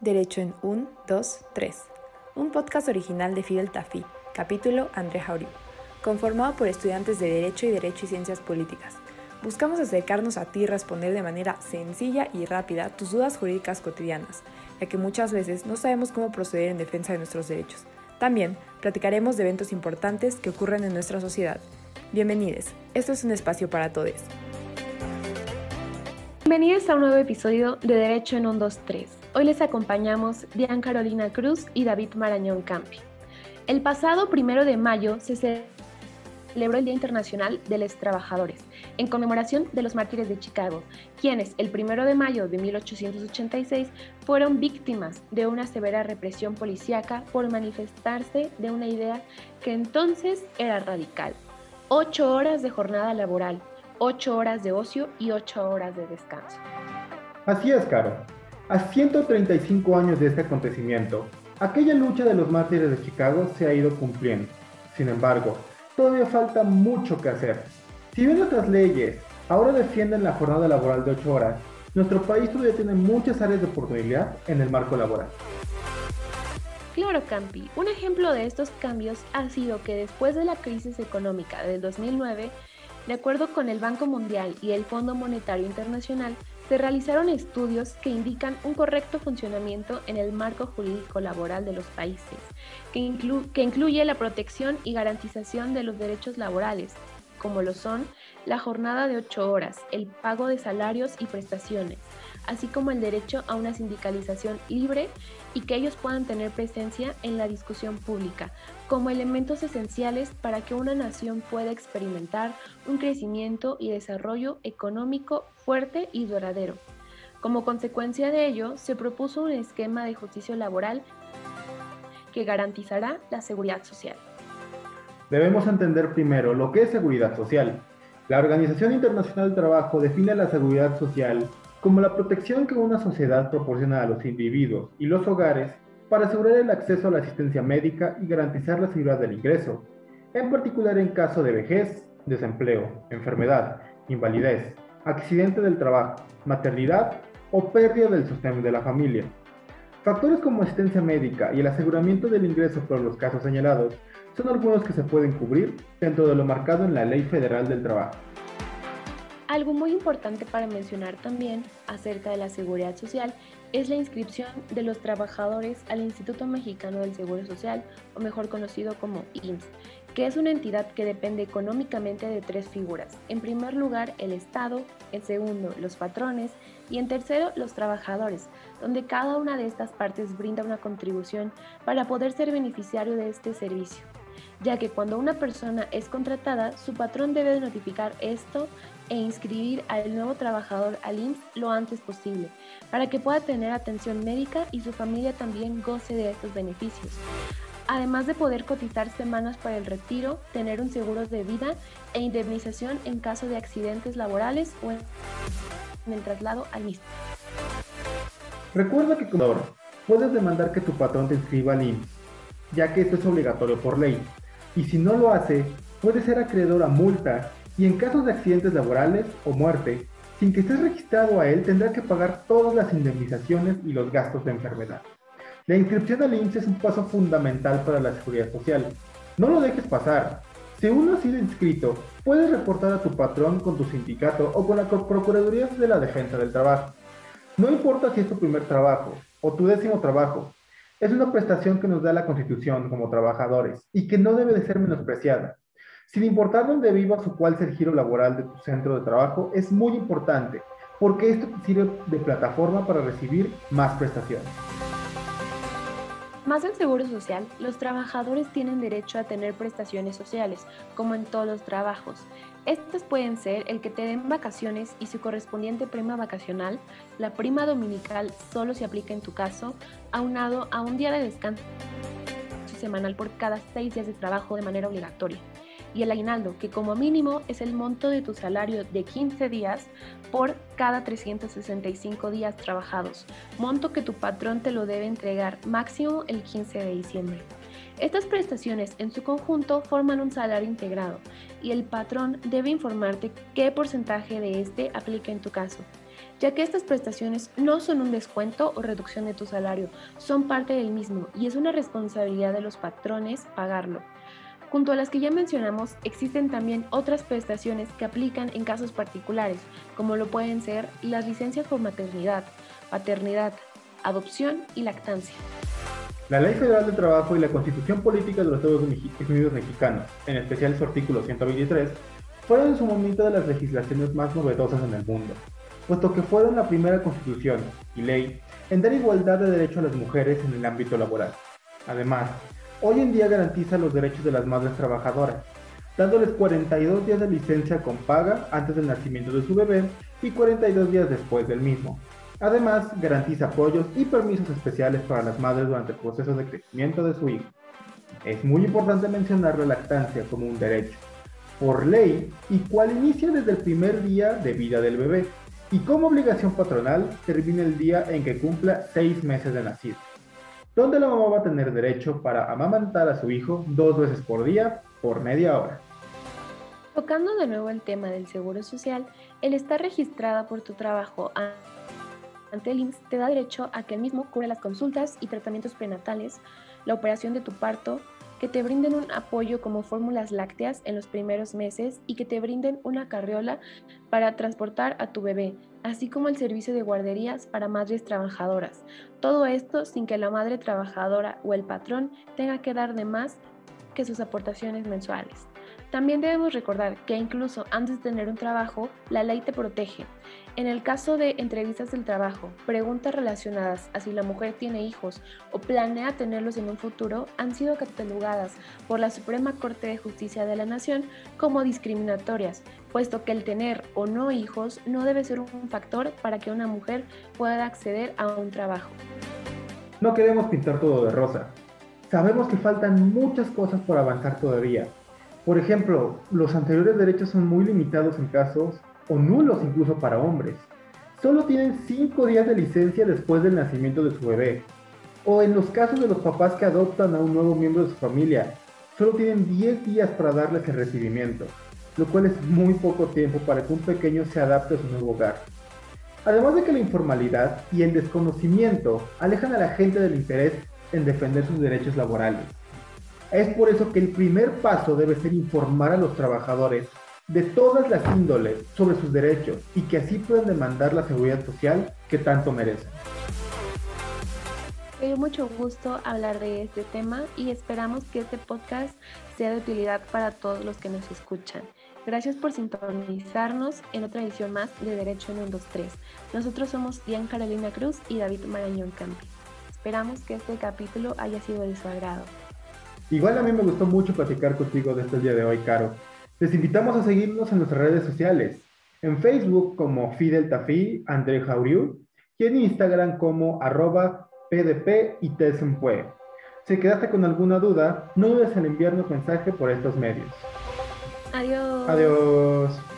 Derecho en 1, 2, 3. Un podcast original de Fidel Tafi, capítulo André Jauriu, conformado por estudiantes de Derecho y Derecho y Ciencias Políticas. Buscamos acercarnos a ti y responder de manera sencilla y rápida tus dudas jurídicas cotidianas, ya que muchas veces no sabemos cómo proceder en defensa de nuestros derechos. También platicaremos de eventos importantes que ocurren en nuestra sociedad. Bienvenidos, esto es un espacio para todos. Bienvenidos a un nuevo episodio de Derecho en 1, 2, 3. Hoy les acompañamos Diana Carolina Cruz y David Marañón Campi. El pasado primero de mayo se celebró el Día Internacional de los Trabajadores, en conmemoración de los mártires de Chicago, quienes el primero de mayo de 1886 fueron víctimas de una severa represión policíaca por manifestarse de una idea que entonces era radical. Ocho horas de jornada laboral, ocho horas de ocio y ocho horas de descanso. Así es, Caro. A 135 años de este acontecimiento, aquella lucha de los mártires de Chicago se ha ido cumpliendo. Sin embargo, todavía falta mucho que hacer. Si bien nuestras leyes ahora defienden la jornada laboral de 8 horas, nuestro país todavía tiene muchas áreas de oportunidad en el marco laboral. Claro, Campi. Un ejemplo de estos cambios ha sido que después de la crisis económica del 2009, de acuerdo con el Banco Mundial y el Fondo Monetario Internacional, se realizaron estudios que indican un correcto funcionamiento en el marco jurídico laboral de los países, que, incluye la protección y garantización de los derechos laborales, como lo son la jornada de ocho horas, el pago de salarios y prestaciones, así como el derecho a una sindicalización libre y que ellos puedan tener presencia en la discusión pública, como elementos esenciales para que una nación pueda experimentar un crecimiento y desarrollo económico fuerte y duradero. Como consecuencia de ello, se propuso un esquema de justicia laboral que garantizará la seguridad social. Debemos entender primero lo que es seguridad social. La Organización Internacional del Trabajo define la seguridad social como la protección que una sociedad proporciona a los individuos y los hogares para asegurar el acceso a la asistencia médica y garantizar la seguridad del ingreso, en particular en caso de vejez, desempleo, enfermedad, invalidez, accidente del trabajo, maternidad o pérdida del sostén de la familia. Factores como asistencia médica y el aseguramiento del ingreso por los casos señalados son algunos que se pueden cubrir dentro de lo marcado en la Ley Federal del Trabajo. Algo muy importante para mencionar también acerca de la seguridad social es la inscripción de los trabajadores al Instituto Mexicano del Seguro Social, o mejor conocido como IMSS, que es una entidad que depende económicamente de tres figuras. En primer lugar, el Estado, en segundo, los patrones y en tercero, los trabajadores, donde cada una de estas partes brinda una contribución para poder ser beneficiario de este servicio ya que cuando una persona es contratada, su patrón debe notificar esto e inscribir al nuevo trabajador al IMSS lo antes posible, para que pueda tener atención médica y su familia también goce de estos beneficios. Además de poder cotizar semanas para el retiro, tener un seguro de vida e indemnización en caso de accidentes laborales o en el traslado al mismo. Recuerda que como puedes demandar que tu patrón te inscriba al IMSS, ya que esto es obligatorio por ley, y si no lo hace, puede ser acreedor a multa y en casos de accidentes laborales o muerte, sin que estés registrado a él, tendrá que pagar todas las indemnizaciones y los gastos de enfermedad. La inscripción al IMSS es un paso fundamental para la seguridad social. No lo dejes pasar. Si uno ha sido inscrito, puedes reportar a tu patrón con tu sindicato o con la Procuraduría de la Defensa del Trabajo. No importa si es tu primer trabajo o tu décimo trabajo, es una prestación que nos da la Constitución como trabajadores y que no debe de ser menospreciada. Sin importar dónde vivas o cuál sea el giro laboral de tu centro de trabajo, es muy importante porque esto te sirve de plataforma para recibir más prestaciones. Más en Seguro Social, los trabajadores tienen derecho a tener prestaciones sociales, como en todos los trabajos. Estas pueden ser el que te den vacaciones y su correspondiente prima vacacional, la prima dominical solo se aplica en tu caso, aunado a un día de descanso semanal por cada seis días de trabajo de manera obligatoria y el aguinaldo, que como mínimo es el monto de tu salario de 15 días por cada 365 días trabajados, monto que tu patrón te lo debe entregar máximo el 15 de diciembre. Estas prestaciones en su conjunto forman un salario integrado y el patrón debe informarte qué porcentaje de este aplica en tu caso. ya que estas prestaciones no son un descuento o reducción de tu salario, son parte del mismo y es una responsabilidad de los patrones pagarlo. Junto a las que ya mencionamos, existen también otras prestaciones que aplican en casos particulares, como lo pueden ser las licencias por maternidad, paternidad, adopción y lactancia. La Ley Federal del Trabajo y la Constitución Política de los Estados Unidos Mexicanos, en especial su artículo 123, fueron en su momento de las legislaciones más novedosas en el mundo, puesto que fueron la primera constitución y ley en dar igualdad de derecho a las mujeres en el ámbito laboral. Además, hoy en día garantiza los derechos de las madres trabajadoras, dándoles 42 días de licencia con paga antes del nacimiento de su bebé y 42 días después del mismo, Además, garantiza apoyos y permisos especiales para las madres durante el proceso de crecimiento de su hijo. Es muy importante mencionar la lactancia como un derecho, por ley, y cual inicia desde el primer día de vida del bebé, y como obligación patronal termina el día en que cumpla seis meses de nacido, donde la mamá va a tener derecho para amamantar a su hijo dos veces por día por media hora. Tocando de nuevo el tema del seguro social, el estar registrada por tu trabajo ante el IMSS te da derecho a que el mismo cubra las consultas y tratamientos prenatales, la operación de tu parto, que te brinden un apoyo como fórmulas lácteas en los primeros meses y que te brinden una carriola para transportar a tu bebé, así como el servicio de guarderías para madres trabajadoras. Todo esto sin que la madre trabajadora o el patrón tenga que dar de más que sus aportaciones mensuales. También debemos recordar que incluso antes de tener un trabajo, la ley te protege. En el caso de entrevistas del trabajo, preguntas relacionadas a si la mujer tiene hijos o planea tenerlos en un futuro han sido catalogadas por la Suprema Corte de Justicia de la Nación como discriminatorias, puesto que el tener o no hijos no debe ser un factor para que una mujer pueda acceder a un trabajo. No queremos pintar todo de rosa. Sabemos que faltan muchas cosas por avanzar todavía por ejemplo, los anteriores derechos son muy limitados en casos o nulos incluso para hombres. Solo tienen 5 días de licencia después del nacimiento de su bebé. O en los casos de los papás que adoptan a un nuevo miembro de su familia, solo tienen 10 días para darles el recibimiento, lo cual es muy poco tiempo para que un pequeño se adapte a su nuevo hogar. Además de que la informalidad y el desconocimiento alejan a la gente del interés en defender sus derechos laborales. Es por eso que el primer paso debe ser informar a los trabajadores de todas las índoles sobre sus derechos y que así puedan demandar la seguridad social que tanto merecen. Me dio mucho gusto hablar de este tema y esperamos que este podcast sea de utilidad para todos los que nos escuchan. Gracias por sintonizarnos en otra edición más de Derecho en 1, 2, 3. Nosotros somos Diane Carolina Cruz y David Marañón Campi. Esperamos que este capítulo haya sido de su agrado. Igual a mí me gustó mucho platicar contigo de este día de hoy, Caro. Les invitamos a seguirnos en nuestras redes sociales. En Facebook como Fidel Tafí, André Jauriu, y en Instagram como arroba pdp y. Si quedaste con alguna duda, no dudes en enviarnos mensaje por estos medios. Adiós. Adiós.